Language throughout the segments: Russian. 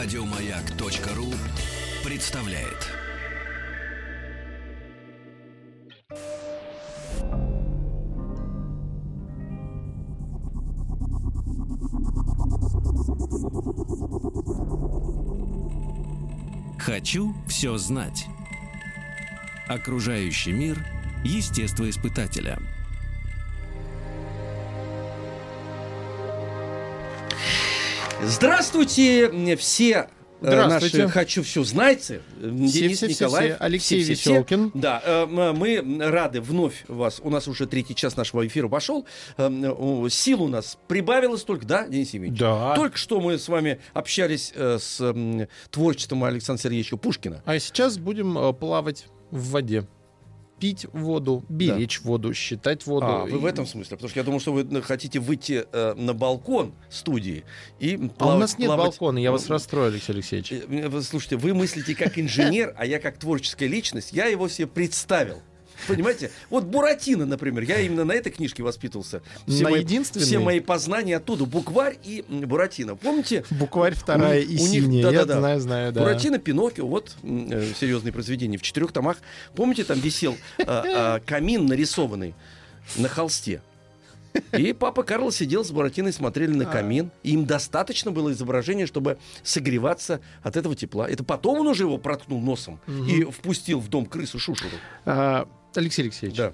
Радиомаяк.ру представляет. Хочу все знать. Окружающий мир естествоиспытателя. Здравствуйте, все э, Здравствуйте. наши «Хочу все знать». Денис все, все, Николаев. все. Алексей Все-все-все. Веселкин. Да, э, мы рады вновь вас. У нас уже третий час нашего эфира пошел. Э, Сил у нас прибавилось только, да, Денис Евгеньевич? Да. Только что мы с вами общались э, с творчеством Александра Сергеевича Пушкина. А сейчас будем э, плавать в воде. Пить воду, беречь воду, считать воду. А, вы в И- этом смысле? Потому что я думал, что вы хотите выйти э, на балкон студии и А у плавать- нас нет плавать- балкона, я вас Ну, расстрою, Алексей Алексеевич. Э, вы Слушайте, вы мыслите как инженер, а я как творческая личность. Я его себе представил. Понимаете? Вот Буратино, например. Я именно на этой книжке воспитывался. На мои, единственной? все мои познания оттуда. Букварь и Буратино. Помните? Букварь вторая у и них- у них- синяя. да-да-да. Я знаю, знаю, да. Буратино, Пиноккио, вот э, серьезные произведения. В четырех томах. Помните, там висел э, э, камин нарисованный на холсте. И папа Карло сидел с Буратиной, смотрели на А. камин. И им достаточно было изображения, чтобы согреваться от этого тепла. Это потом он уже его проткнул носом и впустил в дом крысу Шушуру. А, Алексей Алексеевич, Да,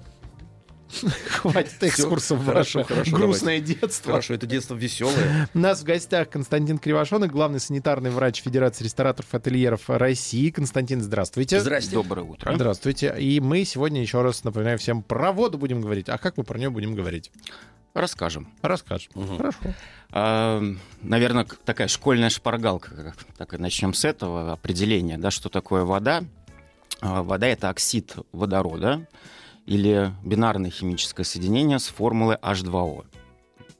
хватит экскурсов в хорошо, ваше хорошо, грустное детство. хорошо, это детство веселое. У нас в гостях Константин Кривошонок, главный санитарный врач Федерации рестораторов и ательеров России. Константин, здравствуйте. Здрасте. Доброе утро. Здравствуйте. И мы сегодня еще раз напоминаю всем про воду будем говорить. А как мы про нее будем говорить? Расскажем. Расскажем. Мгм. Хорошо. наверное, такая школьная шпаргалка. Так и начнем с этого определения, да, что такое вода. А, вода это оксид водорода или бинарное химическое соединение с формулой H2O,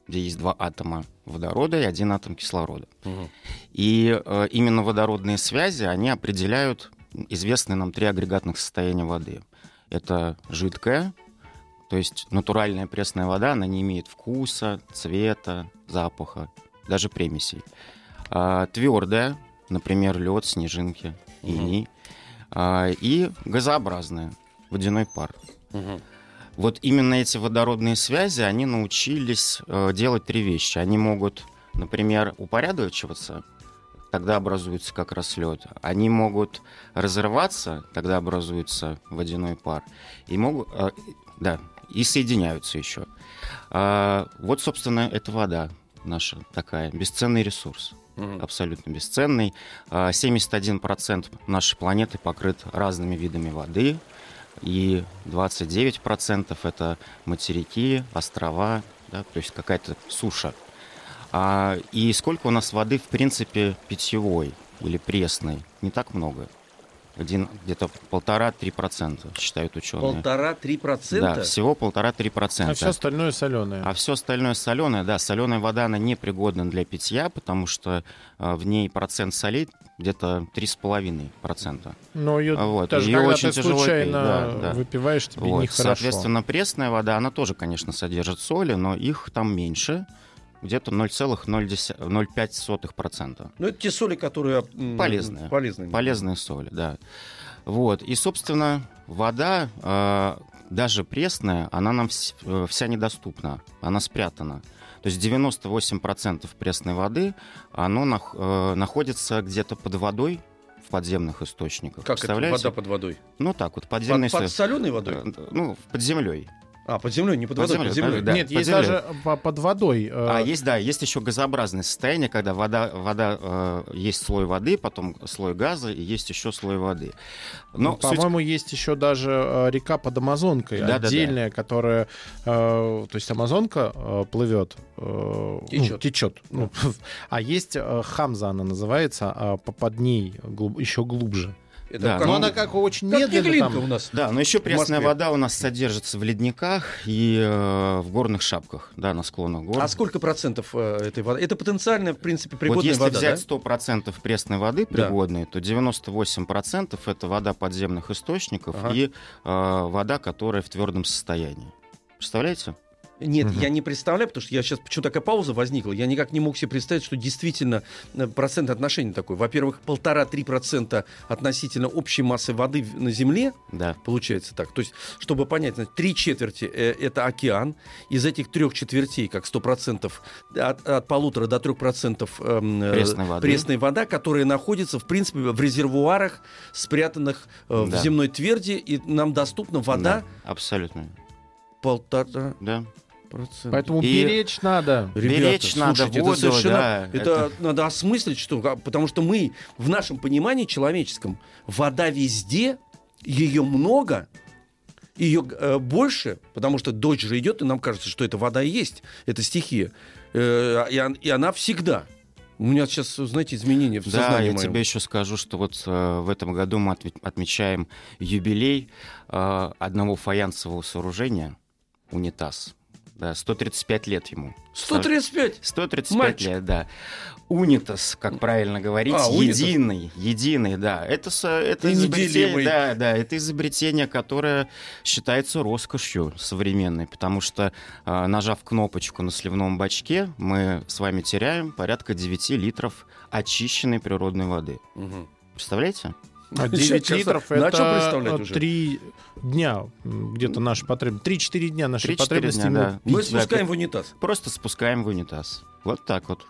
где есть два атома водорода и один атом кислорода. Мгм. И э, именно водородные связи, они определяют известные нам три агрегатных состояния воды. Это жидкая, то есть натуральная пресная вода, она не имеет вкуса, цвета, запаха, даже примесей. А, твердая, например, лед, снежинки, Мгм. иней. А, и газообразная, водяной пар. Мгм. Вот именно эти водородные связи, они научились э, делать три вещи. Они могут, например, упорядочиваться, тогда образуется как раз лед. Они могут разрываться, тогда образуется водяной пар. И могут, э, да, и соединяются еще. А, вот, собственно, это вода наша такая, бесценный ресурс Мгм. абсолютно бесценный. А, 71% нашей планеты покрыт разными видами воды, и 29% это материки, острова, да, то есть какая-то суша. А, и сколько у нас воды, в принципе, питьевой или пресной? Не так много. Один, где-то полтора-три процента, считают ученые. Полтора-три процента? Да, всего полтора-три процента. А все остальное соленое. А все остальное соленое, да, соленая вода, она непригодна для питья, потому что а, в ней процент солей где-то 3,5%. Но ее Вот, даже её когда очень ты тяжело случайно пить, да, да. выпиваешь, тебе Вот, нехорошо. Соответственно, пресная вода, она тоже, конечно, содержит соли, но их там меньше, где-то 0,05%. Ну, это те соли, которые... Полезные. Полезные. Полезные соли, да. Вот. И, собственно, вода, э, даже пресная, она нам вс- э, вся недоступна. Она спрятана. То есть 98% пресной воды, оно нах- э, находится где-то под водой в подземных источниках. Как это вода под водой? Ну так вот, Под, подземные под источники. соленой водой? Ну, под землей. А, под землей, не под, Под водой, землей, под землей. да. Нет, под есть землей. даже по- под водой. э, А есть, да, есть еще газообразное состояние, когда вода, вода э, есть слой воды, потом слой газа и есть еще слой воды. Но суть- По-моему, есть еще даже э, река под Амазонкой, Да-да-да. отдельная, которая, э, то есть Амазонка э, плывет, э, Течет. ну, течет. Ну, а есть э, Хамза, она называется, а по- под ней глуб- еще глубже. Это Да, как, Но она как очень как медленно Неглинка там. у нас. Да, но еще пресная Москве. вода у нас содержится в ледниках и э, в горных шапках, да, на склонах гор. А сколько процентов э, этой воды? Это потенциально, в принципе, вот пригодная если вода, взять да? 100% пресной воды Да. пригодной, то 98% это вода подземных источников Ага. и э, вода, которая в твердом состоянии. Представляете? Нет, Мгм. я не представляю, потому что я сейчас почему такая пауза возникла. Я никак не мог себе представить, что действительно э, процент отношений такой. Во-первых, полтора-три процента относительно общей массы воды в- на Земле, Да. получается так. То есть, чтобы понять, три четверти э, это океан. Из этих трех четвертей, как сто процентов, от, от полутора до трех процентов эм, э, Пресной воды. пресной вода, которая находится, в принципе, в резервуарах, спрятанных э, в Да. земной тверди, и нам доступна вода Да, абсолютно. полтора Да. Процента. Поэтому И- беречь надо. Беречь надо слушайте, воду, это совершенно, да, это, это- надо осмыслить, что, а, потому что мы в нашем понимании человеческом вода везде, ее много, ее э, больше, потому что дождь же идет, и нам кажется, что это вода и есть, это стихия, Э, и, и она всегда. У меня сейчас, знаете, изменения в Да, сознании я моем. тебе еще скажу, что вот э, в этом году мы отме- отмечаем юбилей э, одного фаянсового сооружения, унитаз. Да, 135 лет ему. 135! 135 Мальчик. лет, да. Унитаз, как правильно говорить, А, унитаз. единый, единый, да. Это, это изобретение, да, да, это изобретение, которое считается роскошью современной, потому что, а, нажав кнопочку на сливном бачке, мы с вами теряем порядка 9 литров очищенной природной воды. Мгм. Представляете? А Сейчас 9 литров начал это представлять уже. 3 дня где-то наши потребности. 3-4 дня наши 3-4 потребности. да. Мы спускаем в унитаз. Просто спускаем в унитаз. Вот так вот.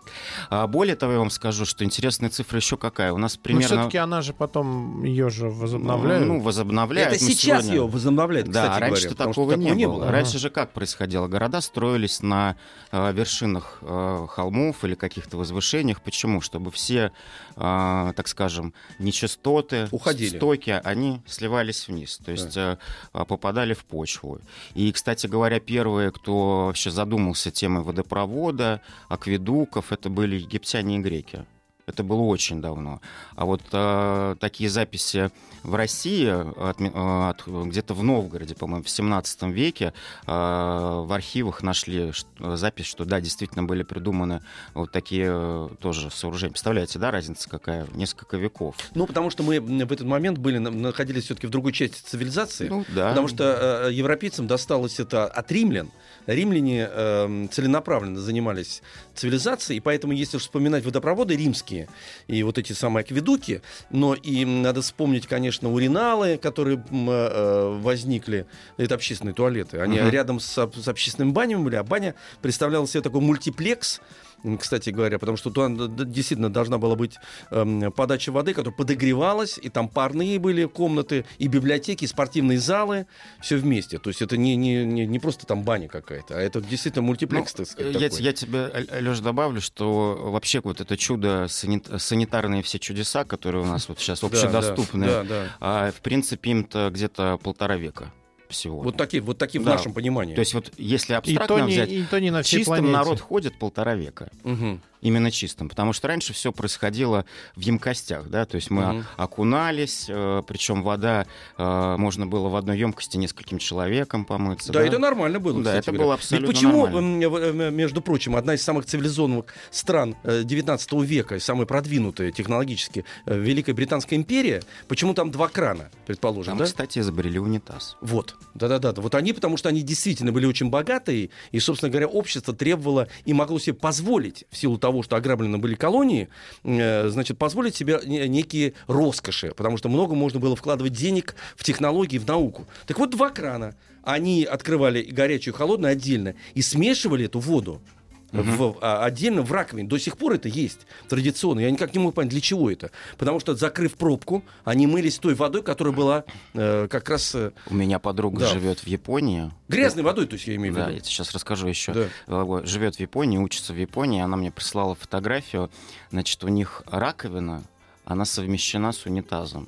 А более того, я вам скажу, что интересная цифра еще какая. У нас Но примерно... все-таки она же потом ее же возобновляют. Ну, возобновляют. это но сейчас сегодня- ее возобновляют, Да, кстати раньше говоря. потому что такого не, было. Ага. Раньше же как происходило? Города строились на э, вершинах э, холмов или каких-то возвышениях. Почему? Чтобы все, э, так скажем, нечистоты, Уходили. стоки, они сливались вниз, то есть э, э, попадали в почву. И, кстати говоря, первые, кто вообще задумался темой водопровода, акведуков, это были египтяне и греки. Это было очень давно. А вот э, такие записи в России, отме- э, от- где-то в Новгороде, по-моему, в 17 веке, э, в архивах нашли запись, что да, действительно были придуманы вот такие э, тоже сооружения. Представляете, да, разница какая? Несколько веков. Ну, потому что мы в этот момент были, на- находились все-таки в другой части цивилизации. Ну, да. Потому что э, европейцам досталось это от римлян. Римляне э, целенаправленно занимались цивилизацией, и поэтому, если вспоминать водопроводы римские и вот эти самые акведуки, но и надо вспомнить, конечно, уриналы, которые м, э, возникли, это общественные туалеты. Они Мгм. рядом с, с общественными банями были, а баня представляла себе такой мультиплекс, кстати говоря, потому что туда действительно должна была быть эм, подача воды, которая подогревалась, и там парные были комнаты, и библиотеки, и спортивные залы, все вместе. То есть это не, не, не, не просто там баня какая-то, а это действительно мультиплекс, так сказать, Ну, я, такой. я тебе, Леша, добавлю, что вообще вот это чудо, санит- санитарные все чудеса, которые у нас вот сейчас Да, общедоступны, Да, да, да. а, в принципе, им-то где-то полтора века всего. Вот такие, вот такие Да. в нашем понимании. То есть вот если и, абстрактно то не, взять, и то не на чистым планете. народ ходит полтора века. Мгм. Именно чистым. Потому что раньше все происходило в емкостях, да, то есть мы Мгм. окунались, причем вода э, можно было в одной емкости нескольким человеком помыться. Да, это нормально было. Да, это говоря. было Ведь абсолютно почему, нормально. м, в- м, между прочим, одна из самых цивилизованных стран э, 19 века, и самая продвинутая технологически, э, Великая Британская империя, почему там два крана, предположим, Там, да? кстати, изобрели унитаз. Вот, да-да-да. Вот они, потому что они действительно были очень богатые, и, собственно говоря, общество требовало и могло себе позволить, в силу того, что ограблены были колонии, э, значит, позволить себе не- некие роскоши, потому что много можно было вкладывать денег в технологии, в науку. Так вот, два крана. Они открывали горячую, и холодную отдельно, и смешивали эту воду. В- а, отдельно в раковине. До сих пор это есть традиционно. Я никак не могу понять, для чего это. Потому что, закрыв пробку, они мылись той водой, которая была э, как раз э, У меня подруга Да. живет в Японии. Грязной водой, то есть я имею в Да, виду. я тебе сейчас расскажу еще. Да. Живет в Японии, учится в Японии. Она мне прислала фотографию. Значит, у них раковина, она совмещена с унитазом.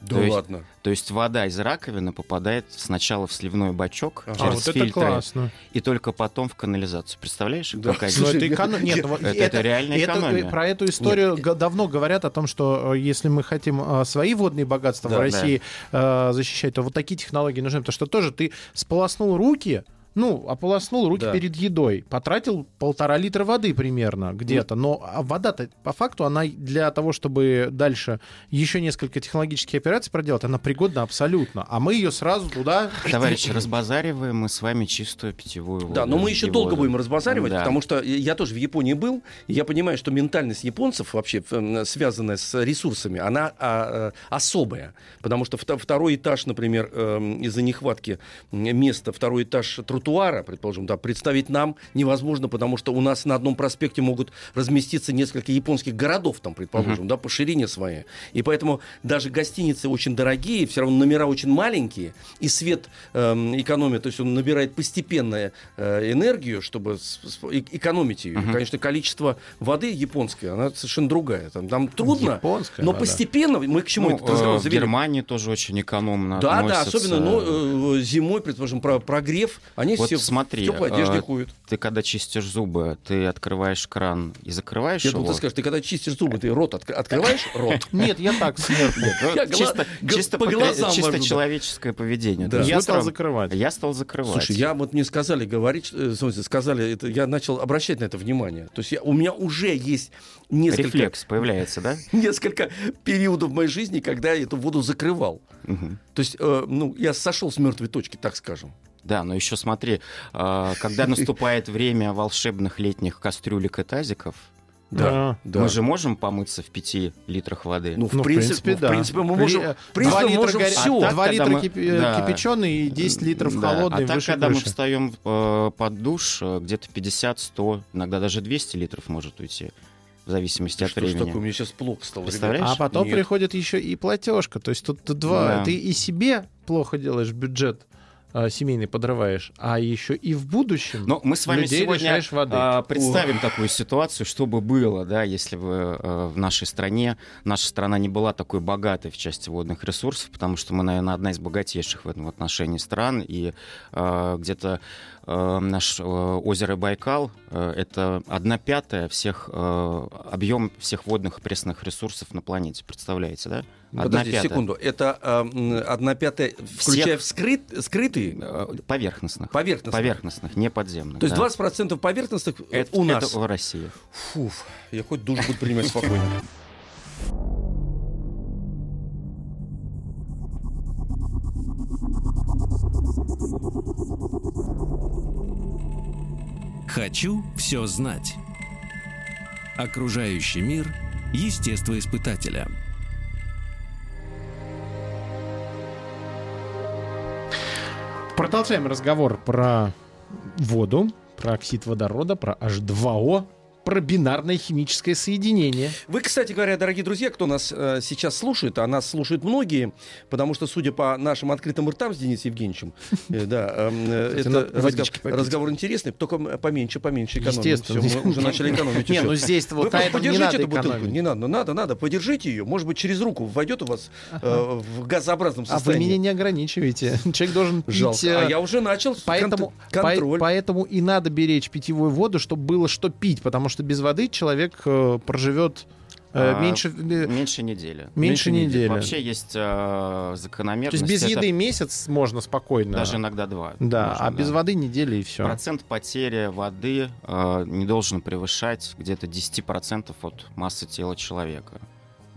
Да То есть- ладно. То есть вода из раковины попадает сначала в сливной бачок. А, через вот это фильтры классно. и только потом в канализацию. Представляешь, Да. какая Ну, Слушай, это эконом- Нет, ну, вот Это- это реальная это, э, экономия. Про эту историю га- давно говорят о том, что э, если мы хотим э, свои водные богатства Да, в России э, защищать, то вот такие технологии нужны. Потому что тоже ты сполоснул руки, ну, ополоснул руки Да. перед едой, потратил полтора литра воды примерно где-то. Но а вода-то, по факту, она для того, чтобы дальше еще несколько технологических операций проделать, она пригодна абсолютно. А мы ее сразу туда... Товарищи, разбазариваем мы с вами чистую питьевую воду. Да, но мы еще и долго воду. будем разбазаривать, Да. потому что я тоже в Японии был, и я понимаю, что ментальность японцев вообще э, связанная с ресурсами, она а, э, особая. Потому что вто- второй этаж, например, э, из-за нехватки места, второй этаж тротуара, предположим, да, представить нам невозможно, потому что у нас на одном проспекте могут разместиться несколько японских городов, там, предположим, да, по ширине своей. И поэтому даже гостиницы очень дорогие, все равно номера очень маленькие, и свет эм, экономит, то есть он набирает постепенно э, энергию, чтобы с- с- э- экономить ее. И, конечно, количество воды японской, она совершенно другая. Там, там трудно, Японская но вода. постепенно мы к чему Ну, этот разговор э, в завели? Германии тоже очень экономно Да, да, особенно ну, э, зимой, предположим, про прогрев, они Вот все смотри, в теплой одежде э, ходят. Ты когда чистишь зубы, ты открываешь кран и закрываешь Я его? думал, ты скажешь, ты когда чистишь зубы, ты рот отк- открываешь рот? Нет, я так сверху. Я гла- чисто, человеческое поведение. Я стал закрывать. Я стал закрывать. Слушай, я вот мне сказали говорить, э, в смысле, сказали, это, я начал обращать на это внимание. То есть я, у меня уже есть несколько, Рефлекс появляется, да? несколько периодов в моей жизни, когда я эту воду закрывал. То есть, э, ну, я сошел с мертвой точки, так скажем. Да, но еще смотри, а, когда наступает время волшебных летних кастрюлек и тазиков, Да. да. мы же можем помыться в пяти литрах воды. Ну, в, Ну, в принципе, принципе, в да. принципе, мы можем, в принципе, два мы литра можем горя- все. а так, Два два когда литра мы- кипи- да. кипяченый и 10 литров Да, холодный А так, выше когда мы крыши. встаем э, под душ, э, где-то 50-100, иногда даже 200 литров может уйти, в зависимости от Что времени. такое, мне сейчас плохо стало. Представляешь? А потом Нет. приходит еще и платежка. То есть тут два. Да. Ты и себе плохо делаешь бюджет а, семейный подрываешь, а еще и в будущем Но мы с вами людей сегодня воды. а, представим такую ситуацию, что бы было, да, если бы э, в нашей стране, наша страна не была такой богатой в части водных ресурсов, потому что мы, наверное, одна из богатейших в этом отношении стран, и э, где-то э, наш э, озеро Байкал э, это одна пятая всех э, объем всех водных и пресных ресурсов на планете, представляете, да? Одна Подождите пятая. секунду. Это э, одна пятая, включая вскрыт, скрытые, Э, Поверхностных. поверхностные. Поверхностных, не подземных. То есть да. 20% поверхностных это, у нас. это в России. Фу, я хоть душ буду принимать спокойно. Хочу все знать. Окружающий мир естествоиспытателя. Продолжаем разговор про воду, про оксид водорода, про H2O, про бинарное химическое соединение. Вы, кстати говоря, дорогие друзья, кто нас э, сейчас слушает, а нас слушают многие, потому что, судя по нашим открытым ртам с Денисом Евгеньевичем, э, да, эм, э, Кстати, это надо разго- водички попить. разговор интересный, только поменьше, поменьше экономим. Естественно. Всё, мы уже начали экономить. Не, ну здесь вот просто поэтому не подержите надо эту бутылку. Не надо, надо, надо. Подержите ее. Может быть, через руку войдет у вас э, в газообразном А вы состоянии. меня не ограничиваете. Человек должен пить... Э, А я уже начал Поэтому, кон- по- контроль. поэтому и надо беречь питьевую воду, чтобы было что пить, потому что без воды человек э, проживет э, А, меньше, э, Меньше недели. меньше недели. Вообще есть э, То закономерность. есть без это еды месяц можно спокойно. Даже иногда два. Да, можно, а без воды недели и все. Процент потери воды э, не должен превышать где-то 10% от массы тела человека.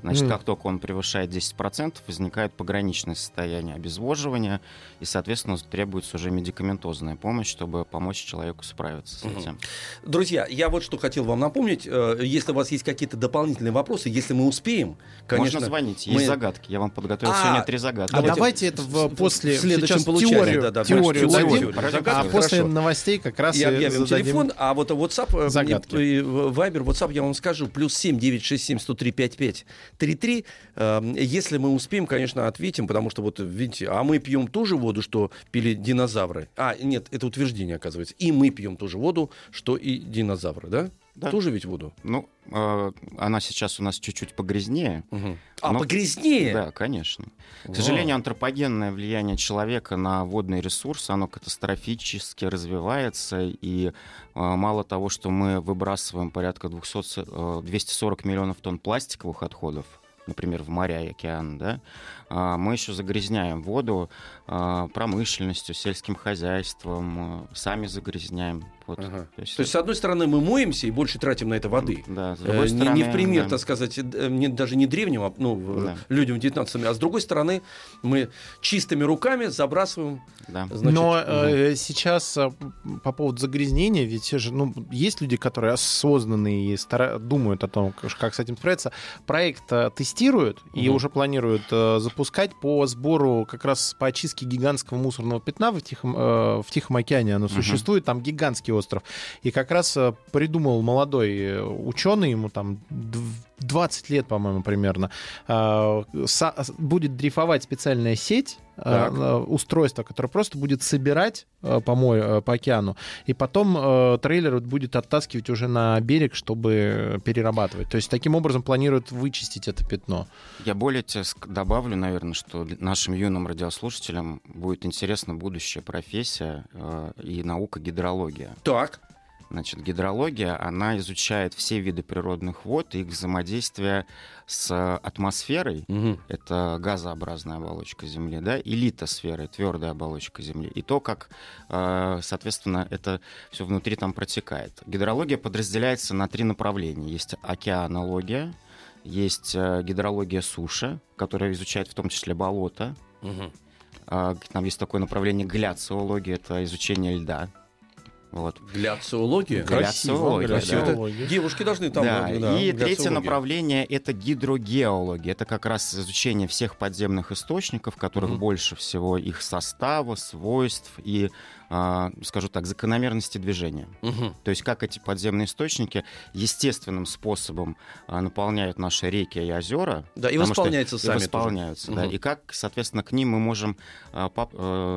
Значит, Мгм. как только он превышает 10%, возникает пограничное состояние обезвоживания, и, соответственно, требуется уже медикаментозная помощь, чтобы помочь человеку справиться с этим. Друзья, я вот что хотел вам напомнить. Э, Если у вас есть какие-то дополнительные вопросы, если мы успеем, конечно... Можно звонить, мы- есть загадки. Я вам подготовил А, сегодня три загадки. А Давайте давайте это в, после в следующем сейчас теорию, да, да, теорию давайте дадим, теорию. а после хорошо. новостей как раз И объявим зададим. телефон, а вот WhatsApp, э, Загадки. Viber, WhatsApp я вам скажу, плюс 7 967 103 55 33. Э, Если мы успеем, конечно, ответим, потому что вот, видите, а мы пьем ту же воду, что пили динозавры. А, нет, это утверждение, оказывается. И мы пьем ту же воду, что и динозавры, да? Да. Ту же ведь воду? Ну, э, она сейчас у нас чуть-чуть погрязнее. Мгм. А, Но- погрязнее? Да, конечно. К сожалению, антропогенное влияние человека на водный ресурс, оно катастрофически развивается, и э, мало того, что мы выбрасываем порядка 200, с- э, 240 миллионов тонн пластиковых отходов например, в моря и океаны, да, мы еще загрязняем воду а, промышленностью, сельским хозяйством, а, сами загрязняем. Вот. Ага. То, есть, То есть, с одной стороны, мы моемся и больше тратим на это воды. Да, с другой э, стороны, не, не в пример, да. так сказать, э, не, даже не древним, а ну, да. людям 19 а с другой стороны, мы чистыми руками забрасываем. Да. Значит, Но угу. э, сейчас по поводу загрязнения, ведь же, ну, есть люди, которые осознанные и стара- думают о том, как с этим справиться. Проект тестируют угу. и уже планируют запускать по сбору как раз по очистке гигантского мусорного пятна в Тихом, в Тихом океане. Оно угу. существует, там гигантский остров. И как раз э, придумал молодой э, ученый, ему там 20 лет, по-моему, примерно, э, будет дрейфовать специальная сеть, так. устройство, которое просто будет собирать помой по океану, и потом трейлер будет оттаскивать уже на берег, чтобы перерабатывать. То есть таким образом планируют вычистить это пятно. Я более тебе добавлю, наверное, что нашим юным радиослушателям будет интересна будущая профессия и наука гидрология. Так. Значит, гидрология, она изучает все виды природных вод и их взаимодействие с атмосферой, угу. это газообразная оболочка Земли, да, и литосферой, твердая оболочка Земли, и то, как, э, соответственно, это все внутри там протекает. Гидрология подразделяется на три направления. Есть океанология, есть э, гидрология суши, которая изучает в том числе болото. Угу. Там есть такое направление гляциология, это изучение льда. Вот. Гляциология? Гляциология, красиво, да. красиво. Девушки должны там... Да. да и третье направление — это гидрогеология. Это как раз изучение всех подземных источников, которых mm-hmm. больше всего, их состава, свойств и скажу так, закономерности движения. Угу. То есть как эти подземные источники естественным способом а, наполняют наши реки и озера. Да, и восполняются что, сами. И восполняются, да. Угу. И как, соответственно, к ним мы можем, а,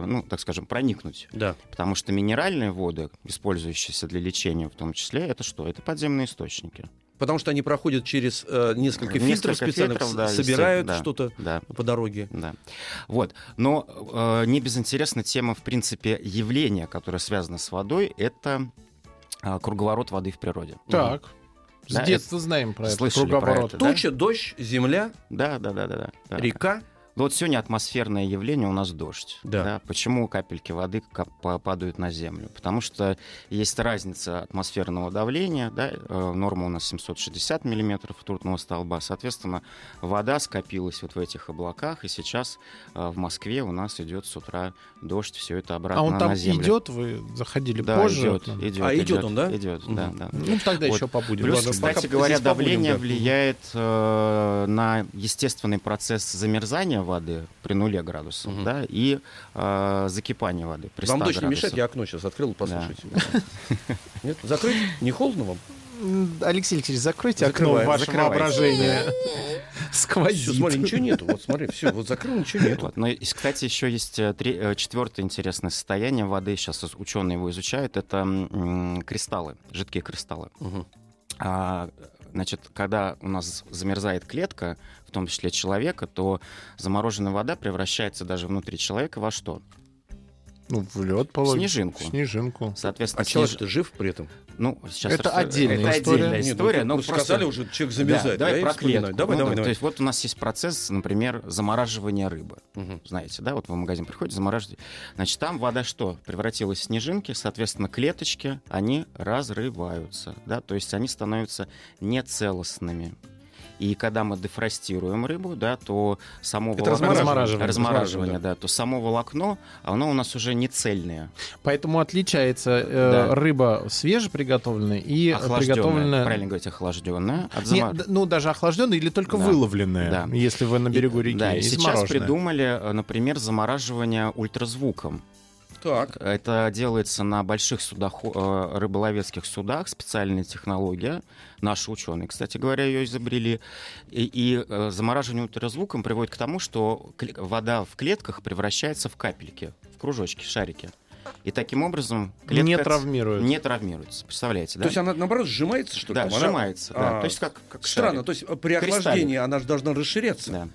ну, так скажем, проникнуть. Да. Потому что минеральные воды, использующиеся для лечения в том числе, это что? Это подземные источники. Потому что они проходят через э, несколько, несколько фильтров специальных, фильтров, да, собирают да, что-то да, по дороге. Да. Вот. Но э, не безинтересна тема, в принципе, явления, которое связано с водой, это э, круговорот воды в природе. Так. С да, детства это... знаем про это. Круговорот. Про это, Туча, да? дождь, земля, да, да, да, да, да. река. Ну, вот сегодня атмосферное явление у нас дождь. Да. Да? Почему капельки воды падают на землю? Потому что есть разница атмосферного давления. Да? Э, норма у нас 760 миллиметров ртутного столба. Соответственно, вода скопилась вот в этих облаках, и сейчас э, в Москве у нас идет с утра дождь, все это обратно на землю. А он там идет? Вы заходили да, позже? Идет, идет, а идет, идет он, да? Идет, угу. да, да. Ну, тогда вот. еще побудем. Плюс, Ладно, кстати говоря, давление побудем, да. влияет э, на естественный процесс замерзания воды при нуле градусов, угу. да, и э, закипание воды при Вам дождь не мешает? Я окно сейчас открыл, послушайте. Нет? Закрыть? Не холодно вам? Алексей Алексеевич, закройте окно ваше воображение. Сквозит. Все, смотри, ничего нету. Вот смотри, все, вот закрыл, ничего нету. Вот. Но, ну кстати, еще есть э, три, э, четвертое интересное состояние воды. Сейчас ученые его изучают. Это м- кристаллы, жидкие кристаллы. Угу. А, значит, когда у нас замерзает клетка, том числе человека, то замороженная вода превращается даже внутри человека во что? Ну, в лед, по Снежинку. Снежинку. Соответственно, а снеж... человек-то жив при этом? Ну, сейчас это раз... отдельная это история. Отдельная история, Нет, ну, но просто... сказали уже, человек замерзает. Да, давай про клетку. Давай, ну, давай, да. давай. То есть вот у нас есть процесс, например, замораживания рыбы. Угу. Знаете, да, вот вы в магазин приходите, замораживаете. Значит, там вода что? Превратилась в снежинки, соответственно, клеточки, они разрываются, да, то есть они становятся нецелостными. И когда мы дефростируем рыбу, да, то само Это волокно, размораживание, размораживание, да. да, то само волокно, оно у нас уже не цельное. Поэтому отличается э, да. рыба свежеприготовленная и приготовленная... Правильно говорить, охлажденная. От замор... Нет, ну, даже охлажденная или только да. выловленная, да. если вы на берегу реки. Да, и сейчас придумали, э, например, замораживание ультразвуком. Так. Это делается на больших судах, э, рыболовецких судах, специальная технология. Наши ученые, кстати говоря, ее изобрели. И, и э, замораживание ультразвуком приводит к тому, что вода в клетках превращается в капельки, в кружочки, шарики. И таким образом клетка не травмируется. Не травмируется. Представляете, да? То есть она, наоборот, сжимается, что ли? Да, сжимается. Она... Да. А, то есть как, как Странно, шарик. то есть при охлаждении она же должна расширяться. Да.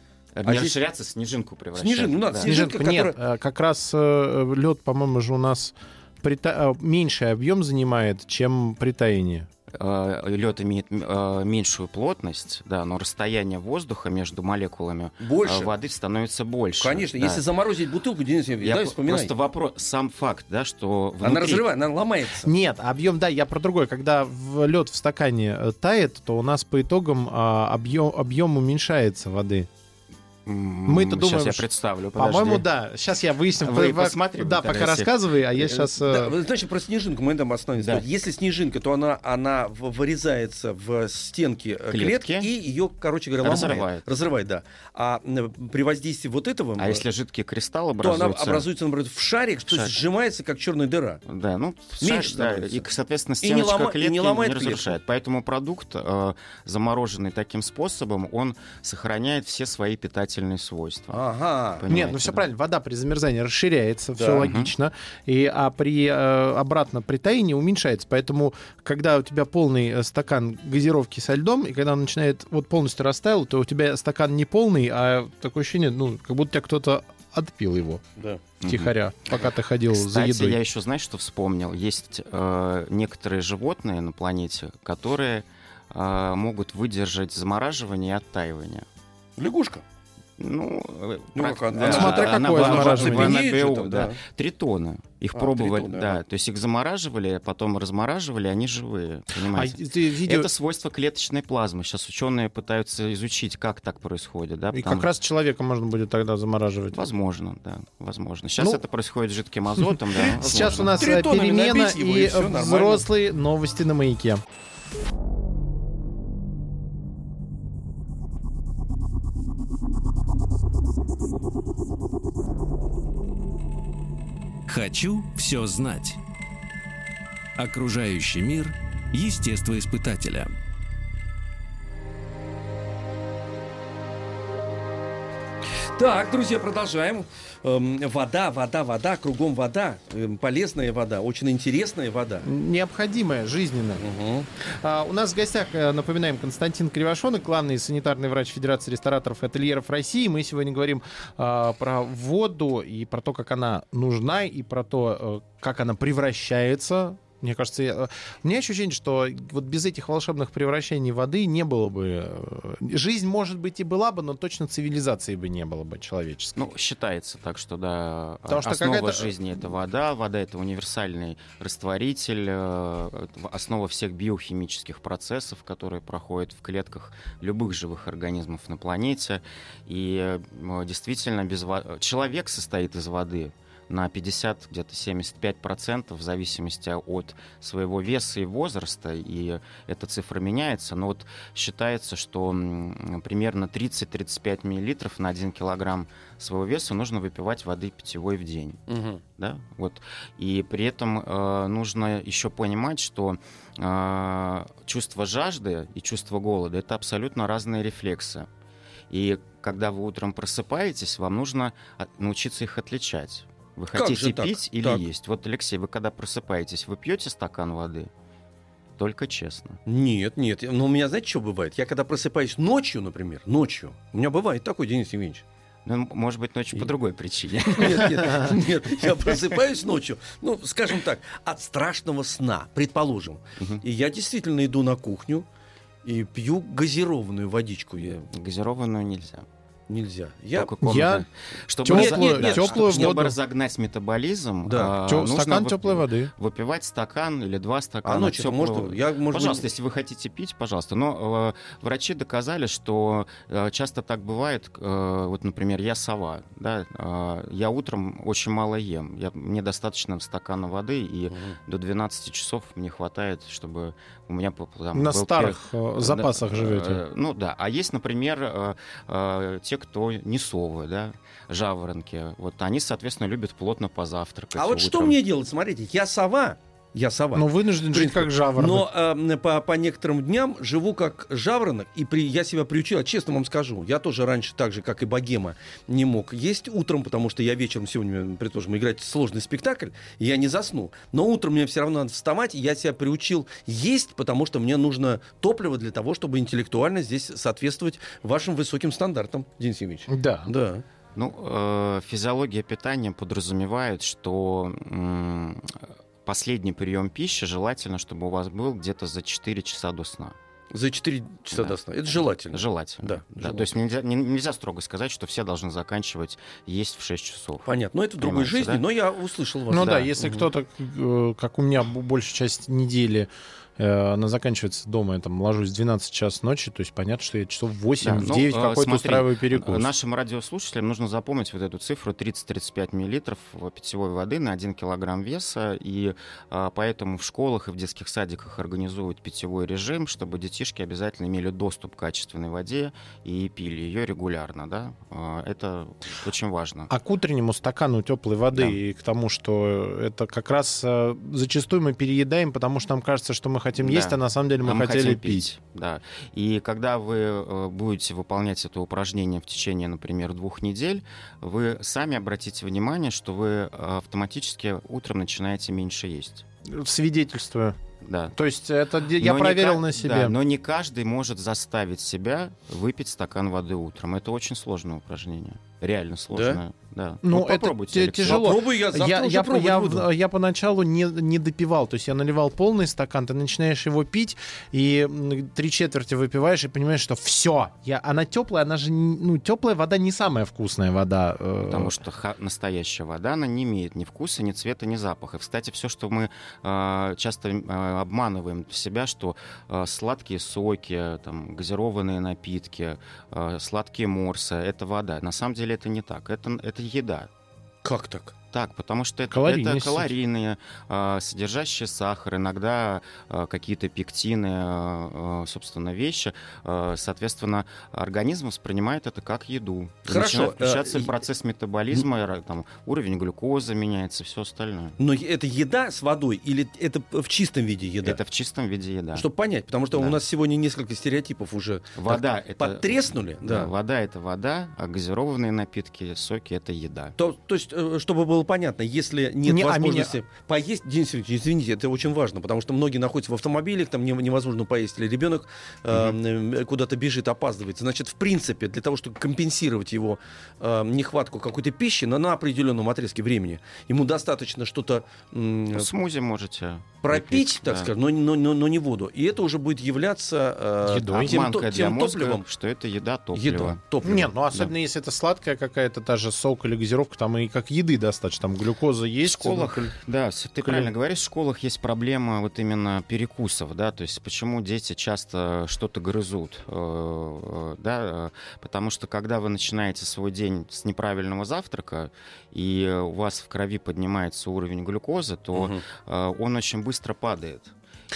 А не здесь... расширяться, снежинку превращать. Снежинку, ну да, да. снежинка, которая... Нет, э, как раз э, лед, по-моему, же у нас при та- э, меньший объем занимает, чем при таянии. Лед имеет э, меньшую плотность, да, но расстояние воздуха между молекулами э, Больше. воды становится больше. Конечно, да. если заморозить бутылку, Денис Евгеньевич, п- вспоминай. просто вопрос, сам факт, да, что Она внутри- разрывает, она ломается. Нет, объем, да, я про другой. Когда лед в стакане э, тает, то у нас по итогам а, объем, объем уменьшается воды. Мы-то Сейчас думаем, я что- представлю, подожди. По-моему, да. Сейчас я выясню. Вы По- посмотри, Да, пока рассказывай, а я сейчас... Да, вы знаете, про снежинку мы там остановимся. Да. Если снежинка, то она, она вырезается в стенки э, Клетки. клетки, и ее, короче говоря, ломает. Разрывает. Разрывает, да. А при воздействии вот этого, А если жидкий кристалл то она образуется... образуется, например, в шарик, то есть Шарик. сжимается, как черная дыра. Да, ну, Меньше шар- да, и, соответственно, И не стеночка лома- и клетки не ломает клетку. разрушает. Поэтому продукт, э, замороженный таким способом, он сохраняет все свои питательные свойства. Ага. Нет, Понимаете, ну все да? правильно. Вода при замерзании расширяется, Да. все логично. И, а при э, обратно при таянии уменьшается. Поэтому, когда у тебя полный э, стакан газировки со льдом, и когда он начинает вот полностью растаял, то у тебя стакан не полный, а такое ощущение, ну, как будто тебя кто-то отпил его Да. Тихоря, пока ты ходил за Кстати, едой. я еще, знаешь, что вспомнил? Есть э, некоторые животные на планете, которые э, могут выдержать замораживание и оттаивание. Лягушка. Ну, э, Ну, прак- как, да, Смотря она какое была- замораживание. БО, там, да. да. Тритоны. Их А, пробовали, тритоны, да. ага. То есть их замораживали, потом размораживали, они живые, А понимаете? ты видео... Это свойство клеточной плазмы. Сейчас ученые пытаются изучить, как так происходит. Да, И потому как раз человека можно будет тогда замораживать. Возможно, да, возможно. Сейчас Ну, это происходит жидким азотом, да. Сейчас у нас перемена и и взрослые новости на маяке. Хочу все знать. Окружающий мир естествоиспытателя. Так, друзья, продолжаем. Эм, вода, вода, вода, кругом вода. Эм, полезная вода, очень интересная вода. Необходимая, жизненная. Мгм. А, у нас в гостях, э, напоминаем, Константин Кривошонок, главный санитарный врач Федерации рестораторов и ательеров России. Мы сегодня говорим а, про воду и про то, как она нужна, и про то, э, как она превращается. Мне кажется, я- у меня ощущение, что вот без этих волшебных превращений воды не было бы... э, Жизнь, может быть, и была бы, но точно цивилизации бы не было бы человеческой. Ну, считается так, что да, Потому что основа жизни это вода, вода это универсальный растворитель, э, основа всех биохимических процессов, которые проходят в клетках любых живых организмов на планете. И э, действительно, без человек состоит из воды на 50, где-то 75% в зависимости от своего веса и возраста, и эта цифра меняется, но вот считается, что примерно 30-35 миллилитров на 1 килограмм своего веса нужно выпивать воды питьевой в день. Мгм. Да? Вот. И при этом э, нужно еще понимать, что э, чувство жажды и чувство голода это абсолютно разные рефлексы. И когда вы утром просыпаетесь, вам нужно от- научиться их отличать. Вы Как хотите так? пить или Так. есть? Вот, Алексей, вы когда просыпаетесь, вы пьете стакан воды? Только честно. Нет, нет. Но у меня, знаете, что бывает? Я когда просыпаюсь ночью, например, ночью, у меня бывает такой, Денис Евгеньевич. Ну, может быть, ночью И- по другой причине. Нет, нет, нет, я просыпаюсь ночью, ну, скажем так, от страшного сна, предположим. И я действительно иду на кухню и пью газированную водичку. Я... Газированную нельзя. Нельзя. Я... Я Чтобы, Теплую- разо- нет, нет, теплую чтобы воду. разогнать метаболизм, Да. а, Тё- нужно стакан вып- теплой воды. Выпивать стакан или два стакана. А ночью тёплого- можно? Я, может пожалуйста, быть, если вы хотите пить, пожалуйста. Но э, врачи доказали, что э, часто так бывает. э, вот, например, я сова, да, э, я утром очень мало ем. Я, мне достаточно стакана воды, и Мгм. до 12 часов мне хватает, чтобы у меня там, На старых э, да, запасах э, живете. Ну да. А есть, например, э, э, те, кто не совы, да, жаворонки. Вот они, соответственно, любят плотно позавтракать. А вот что мне делать? Смотрите, я сова. Я сова. Но вынужден жить как жаворонок. Но э, по, по некоторым дням живу как жаворонок, и при, я себя приучил, честно вам скажу, я тоже раньше, так же, как и богема, не мог есть утром, потому что я вечером сегодня, предположим, играть сложный спектакль, и я не засну. Но утром мне все равно надо вставать, и я себя приучил есть, потому что мне нужно топливо для того, чтобы интеллектуально здесь соответствовать вашим высоким стандартам, Денис Евгеньевич. Да. Да. Ну, э, физиология питания подразумевает, что м, последний прием пищи желательно, чтобы у вас был где-то за 4 часа до сна. За 4 часа Да. до сна. Это желательно. Желательно. Да, да. желательно. То есть нельзя, не- нельзя строго сказать, что все должны заканчивать есть в 6 часов. Понятно. Но это в другой Понимаете, жизни, да? но я услышал вас. Ну да, Да. если Мгм. кто-то, э, как у меня, большая часть недели, она заканчивается дома, я там ложусь в 12 час ночи, то есть понятно, что я часов 8 Да, в ну, 9 э, какой-то смотри, устраиваю перекус. Нашим радиослушателям нужно запомнить вот эту цифру 30-35 миллилитров питьевой воды на 1 килограмм веса. И а, поэтому в школах и в детских садиках организуют питьевой режим, чтобы детишки обязательно имели доступ к качественной воде и пили ее регулярно. Да? А, Это очень важно. А к утреннему стакану теплой воды Да. и к тому, что это как раз э, зачастую мы переедаем, потому что нам кажется, что мы хотим Да. есть, а на самом деле мы А хотели хотим пить. Да. И когда вы э, будете выполнять это упражнение в течение, например, двух недель, вы сами обратите внимание, что вы э, автоматически утром начинаете меньше есть. Свидетельствую. Да. То есть это я Но не проверил ка- на себе. да, но не каждый может заставить себя выпить стакан воды утром. Это очень сложное упражнение. Реально сложное. Да. Ну, Вот это попробуйте, те- Алексей. тяжело. Попробуй, я завтра я, уже я, пробовать я, буду. я поначалу не, не допивал, то есть я наливал полный стакан, ты начинаешь его пить, и три четверти выпиваешь, и понимаешь, что все, я, она теплая, она же, ну, теплая вода не самая вкусная вода. э, Потому что ха- настоящая вода, она не имеет ни вкуса, ни цвета, ни запаха. И, кстати, все, что мы э, часто э, обманываем себя, что э, сладкие соки, там, газированные напитки, э, сладкие морсы — это вода. На самом деле это не так. Это, это еда. Как так? Так, потому что это, Калорийность. это калорийные, э, содержащие сахар, иногда э, какие-то пектины, э, э, собственно, вещи. Э, соответственно, организм воспринимает это как еду. Хорошо, Начинает включаться э, процесс метаболизма, ра- там, уровень глюкозы меняется, все остальное. Но это еда с водой или это в чистом виде еда? Это в чистом виде еда. Чтобы понять, потому что Да. у нас сегодня несколько стереотипов уже Вода это подтреснули. Да, Да. вода это вода, а газированные напитки, соки это еда. То, то есть, э, чтобы было понятно, если нет Не, а возможности поесть, Денис Евгеньевич, извините, это очень важно, потому что многие находятся в автомобилях, там не- невозможно поесть, или ребенок э, э, куда-то бежит, опаздывает. Значит, в принципе, для того, чтобы компенсировать его э, нехватку какой-то пищи на, на определенном отрезке времени, ему достаточно что-то Ну, Смузи можете пропить, выпить, так да. скажем, но, не- но, но, но не воду. И это уже будет являться э, Едой. тем, то- для тем мозга, топливом. что это еда, топливо. Еда, топливо. Нет, ну особенно если это сладкая какая-то та же сок или газировка, там и как еды достаточно, там глюкоза В есть. школах, ну, да, ты кле- правильно говоришь, в школах есть проблема вот именно перекусов, да, то есть почему дети часто что-то грызут, э, э, да, э, потому что когда вы начинаете свой день с неправильного завтрака, и у вас в крови поднимается уровень глюкозы, то э, он очень быстро падает.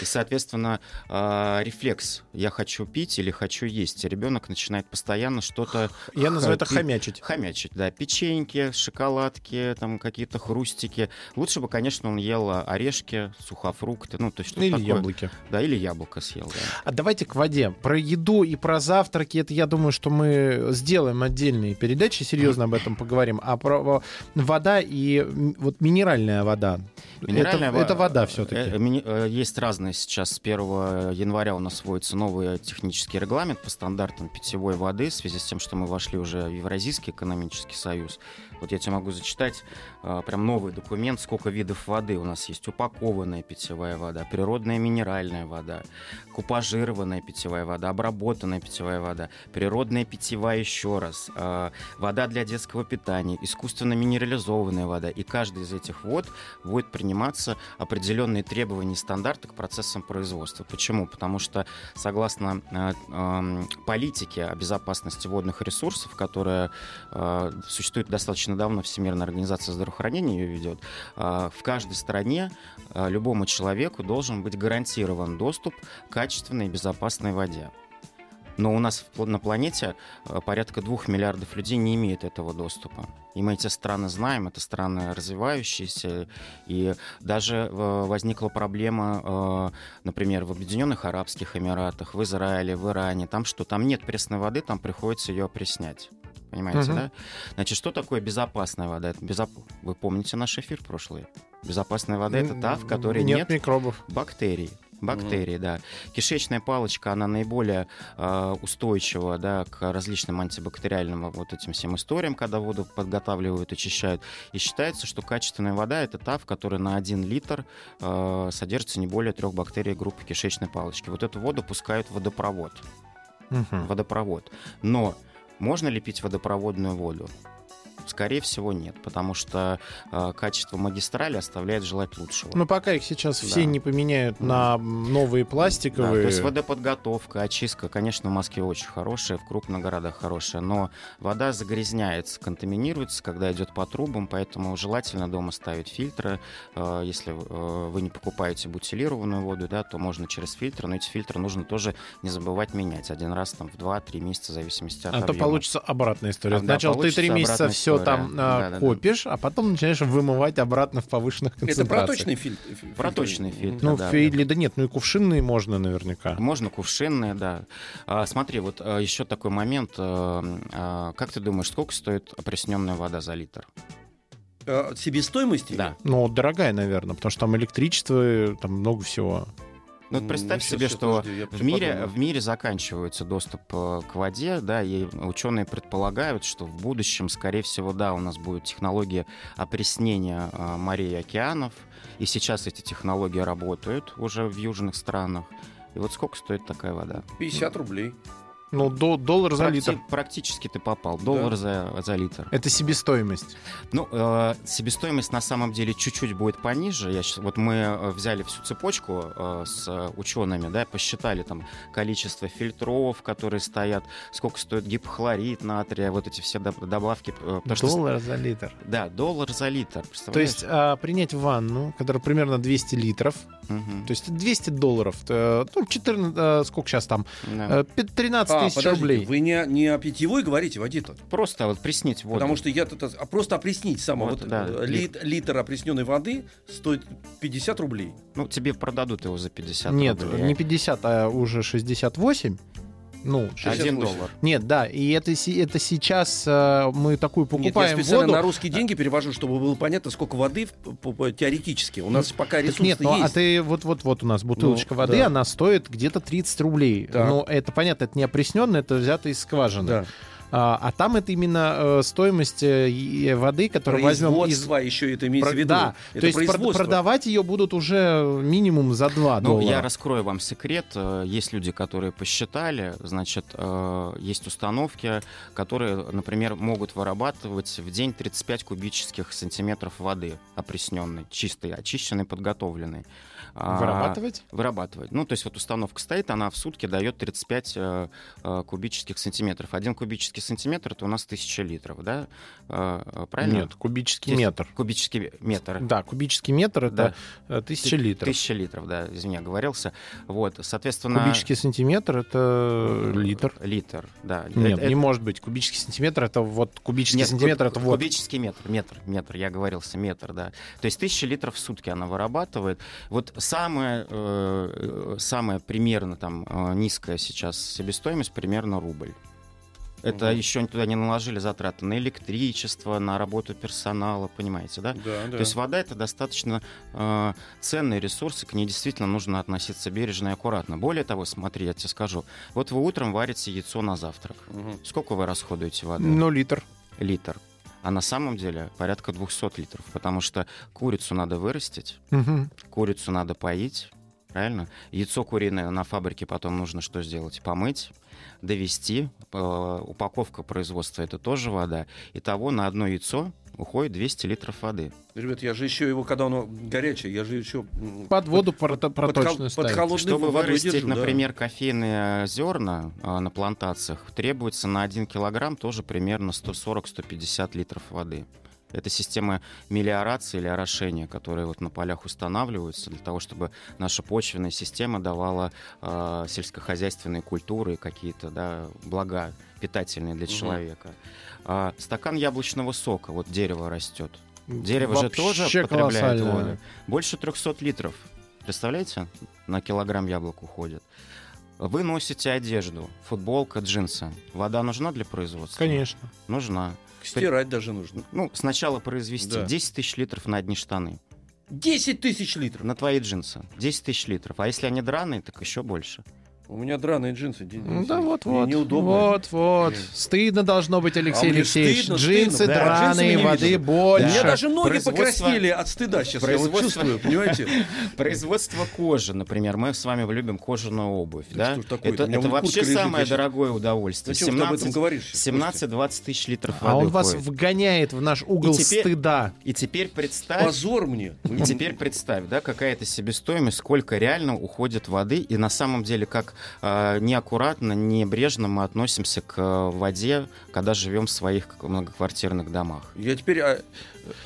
И, соответственно, э, рефлекс «я хочу пить» или «хочу есть», ребенок начинает постоянно что-то Я называю это хомячить. Хомячить, да. Печеньки, шоколадки, там какие-то хрустики. Лучше бы, конечно, он ел орешки, сухофрукты, ну, то есть Или такое. яблоки. Да, или яблоко съел, да. А давайте к воде. Про еду и про завтраки, это я думаю, что мы сделаем отдельные передачи, серьезно об этом поговорим. А про вода и вот минеральная вода. Минеральная это, во- это вода все-таки. э, э, Есть разные сейчас. С 1 января у нас вводится новый технический регламент по стандартам питьевой воды в связи с тем, что мы вошли уже в Евразийский экономический союз. Вот я тебе могу зачитать э, прям новый документ, сколько видов воды у нас есть. Упакованная питьевая вода, природная минеральная вода, купажированная питьевая вода, обработанная питьевая вода, природная питьевая еще раз, э, вода для детского питания, искусственно минерализованная вода. И каждый из этих вод будет приниматься определенные требования и стандарты к процессам производства. Почему? Потому что согласно э, эм, политике о безопасности водных ресурсов, которая существует достаточно давно, Всемирная организация здравоохранения ее ведет, э, в каждой стране э, любому человеку должен быть гарантирован доступ к качественной и безопасной воде. Но у нас на планете э, порядка двух миллиардов людей не имеет этого доступа. И мы эти страны знаем, это страны развивающиеся. И даже э, возникла проблема, э, например, в Объединенных Арабских Эмиратах, в Израиле, в Иране. Там что? Там нет пресной воды, там приходится ее опреснять. Понимаете, Мгм. да? Значит, что такое безопасная вода? Это безоп... Вы помните наш эфир прошлый? Безопасная вода это та, в которой нет, нет микробов. бактерий. Бактерии, да. Кишечная палочка, она наиболее э, устойчива да, к различным антибактериальным вот этим всем историям, когда воду подготавливают, очищают. И считается, что качественная вода это та, в которой на 1 литр э, содержится не более трех бактерий группы кишечной палочки. Вот эту воду пускают в водопровод. Мгм. Водопровод. Но можно ли пить водопроводную воду? Скорее всего, нет, потому что э, качество магистрали оставляет желать лучшего. Ну, пока их сейчас все Да. не поменяют на новые Да, пластиковые. то есть водоподготовка, очистка, конечно, в Москве очень хорошая, в крупных городах хорошая, но вода загрязняется, контаминируется, когда идет по трубам, поэтому желательно дома ставить фильтры. Э, Если э, вы не покупаете бутилированную воду, да, то можно через фильтр, но эти фильтры нужно тоже не забывать менять один раз там, в 2-3 месяца, в зависимости от А то объема. получится обратная история. А, да, Сначала ты получится три месяца обратная все там а, Да-да-да. копишь, а потом начинаешь вымывать обратно в повышенных Это концентрациях. проточный фильтр? Проточный фильтр. Ну, да, фейли, да нет, ну и кувшинные можно наверняка. Можно кувшинные, да. А, смотри, вот а, еще такой момент. а, а, как ты думаешь, сколько стоит опресненная вода за литр? А, себестоимости? Да. Ну, дорогая, наверное, потому что там электричество, там много всего. Ну, вот представь себе, что подожди, В мире, подумаю. в мире заканчивается доступ э, к воде, да, и ученые предполагают, что в будущем, скорее всего, да, у нас будет технология опреснения э, морей и океанов, и сейчас эти технологии работают уже в южных странах. И вот сколько стоит такая вода? 50 рублей. Ну, до- доллар за Практи- литр. Практически ты попал. Доллар за, за литр. Это себестоимость. Ну, э, себестоимость на самом деле чуть-чуть будет пониже. Я щас- вот мы э, взяли всю цепочку э, с э, учеными, да, посчитали там количество фильтров, которые стоят, сколько стоит гипохлорид натрия, вот эти все доб- добавки. э, потому что- Доллар за литр. да, доллар за литр. То есть а, принять ванну, которая примерно 200 литров, Мгм. то есть 200 долларов, э, ну, 14, э, сколько сейчас там, Да. Э, пи- 13 А, тысяч подождите, рублей. вы не, не о питьевой говорите, воде-то? Просто вот приснить воду. Потому что я тут... А просто опреснить само. Вот, Вот, да, э, лит- литр опресненной воды стоит 50 рублей. Ну, тебе продадут его за 50 Нет, рублей. не 50, а уже 68. Ну, Один 68. доллар. нет, да, и это, это сейчас э, мы такую Нет, я покупаем специально воду. на русские деньги перевожу, чтобы было понятно, сколько воды теоретически. У нас пока Так ресурсы нет, ну, а есть. ты вот-вот-вот у нас бутылочка Ну, воды, да. она стоит где-то 30 рублей. Так. Но это понятно, это не опресненно, это взято из скважины. Да. А, а там это именно э, стоимость э, и- воды, которую возьмем из... Производство еще это имеется Про- в виду. Да, это то есть продавать ее будут уже минимум за 2 Ну, доллара. я раскрою вам секрет. Э, Есть люди, которые посчитали, значит, э, есть установки, которые, например, могут вырабатывать в день 35 кубических сантиметров воды опресненной, чистой, очищенной, подготовленной. А, Вырабатывать? Вырабатывать. Ну, то есть вот установка стоит, она в сутки дает 35 э, э, кубических сантиметров. Один кубический сантиметр — это у нас 1000 литров, да? Э, э, Правильно? Нет, кубический Есть метр. Кубический метр. Да, кубический метр это э, тысяча литров. Тысяча литров, да, извини, оговорился. Вот, соответственно... Кубический сантиметр это литр. Литр, да. Нет, Это- не может быть. Кубический сантиметр это вот кубический Нет, сантиметр это вот. Кубический метр, метр, метр, я говорился, метр, да. То есть тысяча литров в сутки она вырабатывает. Вот самая, э, э, самая примерно там э, низкая сейчас себестоимость примерно рубль. Это Мгм. еще туда не наложили затраты на электричество, на работу персонала, понимаете, да? Да, да. То есть вода это достаточно э, ценный ресурс, и к ней действительно нужно относиться бережно и аккуратно. Более того, смотри, я тебе скажу, вот вы утром варите яйцо на завтрак. Мгм. Сколько вы расходуете воды? Ну, литр. Литр. А на самом деле порядка 200 литров, потому что курицу надо вырастить, Мгм. курицу надо поить, правильно? Яйцо куриное на фабрике потом нужно что сделать? Помыть, довести. Э, Упаковка производства это тоже вода. Итого на одно яйцо уходит 200 литров воды. Ребят, я же еще его, когда оно горячее, я же еще... Под воду под, проточную под ставить. холодной Чтобы водой вырастить, держу, да. например, кофейные зерна а, на плантациях, требуется на 1 килограмм тоже примерно 140-150 литров воды. Это система мелиорации или орошения, которые вот на полях устанавливаются для того, чтобы наша почвенная система давала а, сельскохозяйственные культуры, какие-то да, блага питательные для Мгм. человека. А, стакан яблочного сока, вот дерево растет. Дерево же тоже Вообще потребляет воду. Больше 300 литров. Представляете? На килограмм яблок уходит. Вы носите одежду, футболка, джинсы. Вода нужна для производства? Конечно. Нужна. Стирать даже нужно. Ну, сначала произвести Да. 10 тысяч литров на одни штаны. 10 тысяч литров. На твои джинсы. 10 тысяч литров. А если они драные, так еще больше. У меня драные джинсы. Ну Да, Мне вот-вот. Неудобно. Вот-вот. Блин. Стыдно должно быть, Алексей А Алексеевич. стыдно, Джинсы стыдно. Да, драные, не воды видно. больше. У меня даже ноги Производство- покраснели от стыда сейчас. Я вот Производство- чувствую, понимаете? Производство кожи, например. Мы с вами любим кожаную обувь. Да Да, это У это вообще лежит, самое щас- дорогое удовольствие. Зачем ты об этом говоришь? Костя? 17-20 тысяч литров воды А он вас вгоняет в наш угол теперь- стыда. И теперь представь, Позор мне. И теперь представь, да, какая это себестоимость, сколько реально уходит воды, и на самом деле как неаккуратно, небрежно мы относимся к э, воде, когда живем в своих многоквартирных домах. Я теперь а,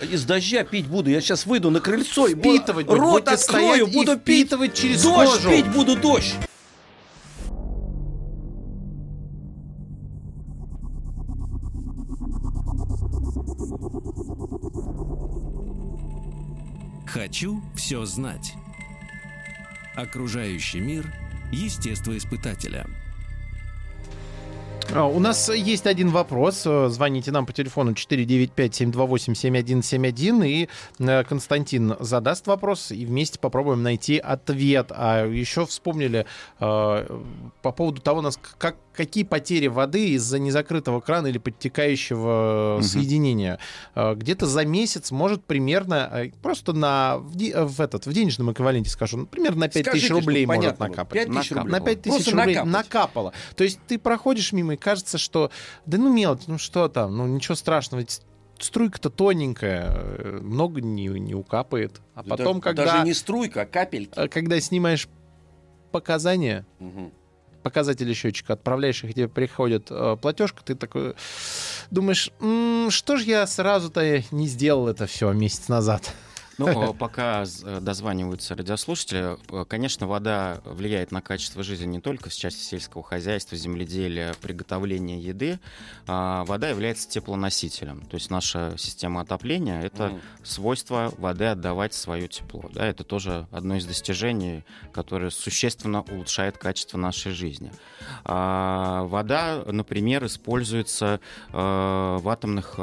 из дождя пить буду. Я сейчас выйду на крыльцо и буду- рот открою, буду пить. впитывать через дождь кожу. пить буду дождь. Хочу все знать. Окружающий мир естествоиспытателя. А, У нас есть один вопрос. Э, Звоните нам по телефону 495-728-7171, и э, Константин задаст вопрос, и вместе попробуем найти ответ. А еще вспомнили э, по поводу того, нас, как, какие потери воды из-за незакрытого крана или подтекающего Мгм. соединения. Где-то за месяц может примерно, просто на, в, этот, в денежном эквиваленте скажу, ну, примерно на 5 тысяч рублей может накапать. 5 тысяч Накапало. рублей. На 5 тысяч рублей накапать. накапало. То есть ты проходишь мимо и кажется, что да ну мелочь, ну что там, ну ничего страшного, ведь струйка-то тоненькая, э, много не, не укапает. А Да потом, да- когда, Даже не струйка, а капельки. э, когда снимаешь показания, Мгм. показатели счетчика, отправляешь их, тебе приходит э, платежка, ты такой думаешь, «М, что ж я сразу-то не сделал это все месяц назад. Ну, э, пока э, дозваниваются радиослушатели, э, конечно, вода влияет на качество жизни не только в части сельского хозяйства, земледелия, приготовления еды. А Вода является теплоносителем. То есть наша система отопления — это свойство воды отдавать свое тепло. Да, это тоже одно из достижений, которое существенно улучшает качество нашей жизни. А вода, например, используется э, в атомных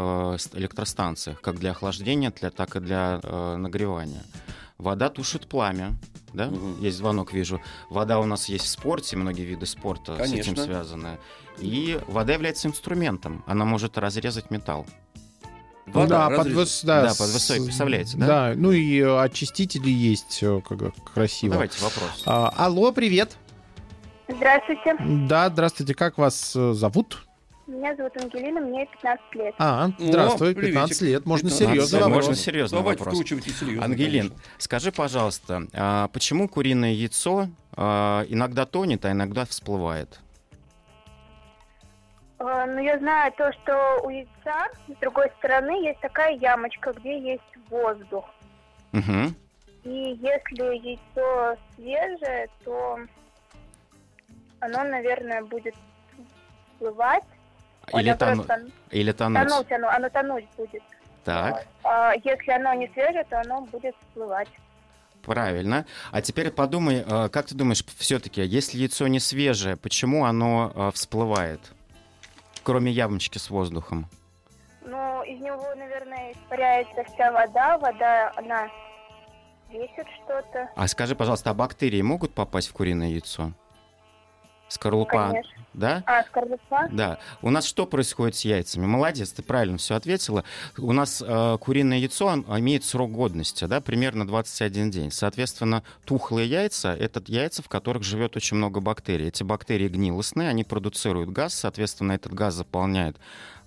ст- электростанциях как для охлаждения, для, так и для нагревания. Вода тушит пламя. Да? Мгм. Есть звонок, вижу. Вода у нас есть в спорте, многие виды спорта с этим Конечно. связаны. И вода является инструментом. Она может разрезать металл. Вода да, под, разрезана. выс- да, Да, с- под высокой, представляете, да? Да, ну и очистители есть, э, как Ну, красиво. давайте вопрос. А, алло, привет. Здравствуйте. Да, здравствуйте, как вас э, зовут? Меня зовут Ангелина, мне 15 лет. А, здравствуй, приветик. 15 лет, можно 15 серьезно лет. вопрос. Можно серьезный Давайте вопрос. вкручивайте серьезно. Ангелин, конечно. скажи, пожалуйста, а почему куриное яйцо а, иногда тонет, а иногда всплывает? Э, Ну, я знаю то, что у яйца с другой стороны есть такая ямочка, где есть воздух. Мгм. И если яйцо свежее, то оно, наверное, будет всплывать. Или, тон- или тонуть. тонуть оно, оно тонуть будет. Так, А если оно не свежее, то оно будет всплывать. правильно. А теперь подумай, а, как ты думаешь, все-таки, если яйцо не свежее, почему оно а, всплывает? Кроме ямочки с воздухом. Ну, из него, наверное, испаряется вся вода. Вода, она весит что-то. А скажи, пожалуйста, а бактерии могут попасть в куриное яйцо? Скорлупа, Конечно. да? А, скорлупа? Да. У нас что происходит с яйцами? Молодец, ты правильно все ответила. У нас э, куриное яйцо имеет срок годности, да, примерно 21 день. Соответственно, тухлые яйца — это яйца, в которых живет очень много бактерий. Эти бактерии гнилостные, они продуцируют газ, соответственно, этот газ заполняет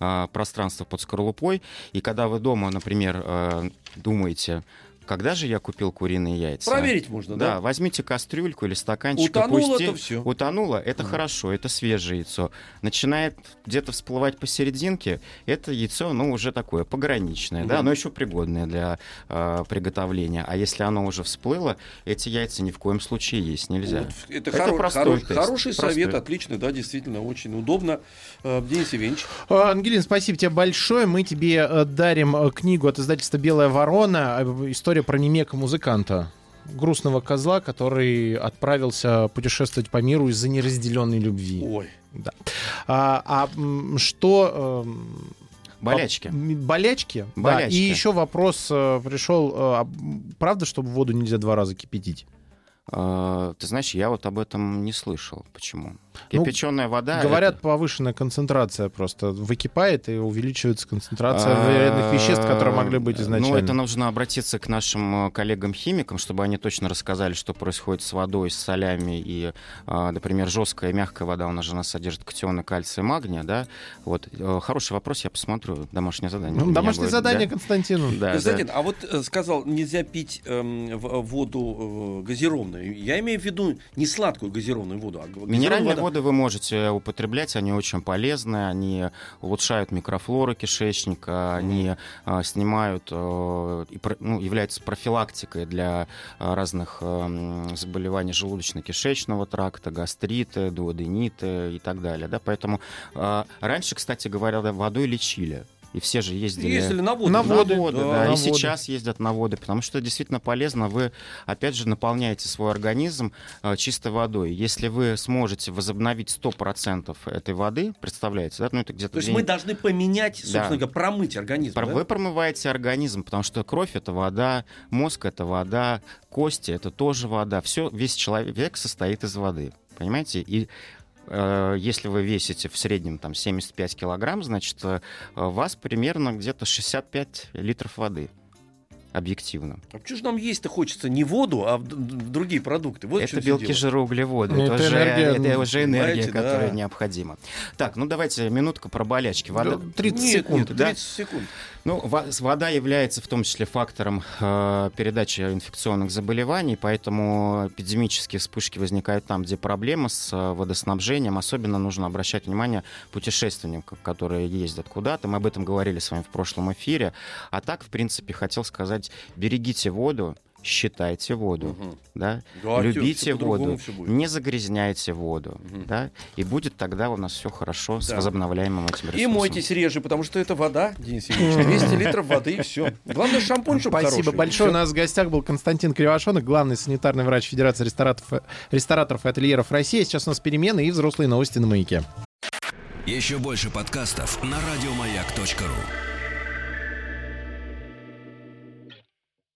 э, пространство под скорлупой. И когда вы дома, например, э, думаете, когда же я купил куриные яйца? Проверить можно, Да, да? возьмите кастрюльку или стаканчик. Утонуло, опусти- то все. Утонуло, это хорошо, это свежее яйцо. Начинает где-то всплывать посерединке, это яйцо, ну, уже такое пограничное, да, Мгм. но еще пригодное для э, приготовления. А если оно уже всплыло, эти яйца ни в коем случае есть нельзя. Вот, это Это хоро- простой хоро- тест, хороший простой. совет, отличный, да, действительно, очень удобно. Э, Денис Евгеньевич, А, Ангелин, спасибо тебе большое. Мы тебе э, дарим э, книгу от издательства «Белая ворона». э, История про немека-музыканта. Грустного козла, который отправился путешествовать по миру из-за неразделенной любви. ой, Да. А, а, что... эм, Болячки. М, Болячки. Да. Болячки. И еще вопрос э, пришел. э, правда, чтобы воду нельзя два раза кипятить? Э, Ты знаешь, я вот об этом не слышал. Почему? Ну, Кипяченая вода... Говорят, это- повышенная концентрация просто выкипает и увеличивается концентрация А, вредных веществ, которые могли быть изначально. Ну, это нужно обратиться к нашим э, коллегам-химикам, чтобы они точно рассказали, что происходит с водой, с солями и, э, например, жесткая и мягкая вода, у нас же она содержит катионы кальция и магния, да? Вот. Э, Хороший вопрос, я посмотрю. Домашнее задание. Ну, домашнее будет, задание да? Константину. Да, да. Константин, а вот э, сказал, нельзя пить эм, воду э, газированную. Я имею в виду не сладкую газированную воду, а Минеральные воду. воды вы можете употреблять, они очень полезны, они улучшают микрофлору кишечника, они а, снимают, э, и ну, являются профилактикой для а, разных эм, заболеваний желудочно-кишечного тракта, гастриты, дуодениты и так далее. Да? Поэтому а, раньше, кстати говоря, водой лечили. И все же ездили... Ездили на воду. На На воды, воды, да, да, на и воды. сейчас ездят на воды, потому что действительно полезно. Вы, опять же, наполняете свой организм э, чистой водой. Если вы сможете возобновить 100% этой воды, представляете, да, ну это где-то... То есть день- мы должны поменять, собственно Да. говоря, промыть организм. Про- да? Вы промываете организм, потому что кровь это вода, мозг это вода, кости это тоже вода. Все, весь человек состоит из воды. Понимаете? И если вы весите в среднем там 75 килограмм, значит, э, у вас примерно где-то 65 литров воды. Объективно. А что же нам есть-то хочется не воду, а другие продукты? Вот это белки, дело. жиры, углеводы. Ну, это, это уже, энергия, это уже энергия, понимаете, которая да. необходима. Так, ну давайте минутка про болячки. Вода... 30 Нет, секунд. нет, да? 30 секунд. Ну, вода является в том числе фактором э, передачи инфекционных заболеваний, поэтому эпидемические вспышки возникают там, где проблема с э, водоснабжением. Особенно нужно обращать внимание путешественникам, которые ездят куда-то. Мы об этом говорили с вами в прошлом эфире. А так, в принципе, хотел сказать, берегите воду, считайте воду, Мгм. да? Да, любите по-другому воду, не загрязняйте воду, Мгм. да? И будет тогда у нас все хорошо с Да. возобновляемым этим ресурсом. И мойтесь реже, потому что это вода, Денис Евгеньевич. 200 литров воды и все. Главное, шампунь, чтобы Спасибо большое. У нас в гостях был Константин Кривошонок, главный санитарный врач Федерации рестораторов, рестораторов и ательеров России. Сейчас у нас перемены и взрослые новости на маяке. Еще больше подкастов на радиомаяк.ру.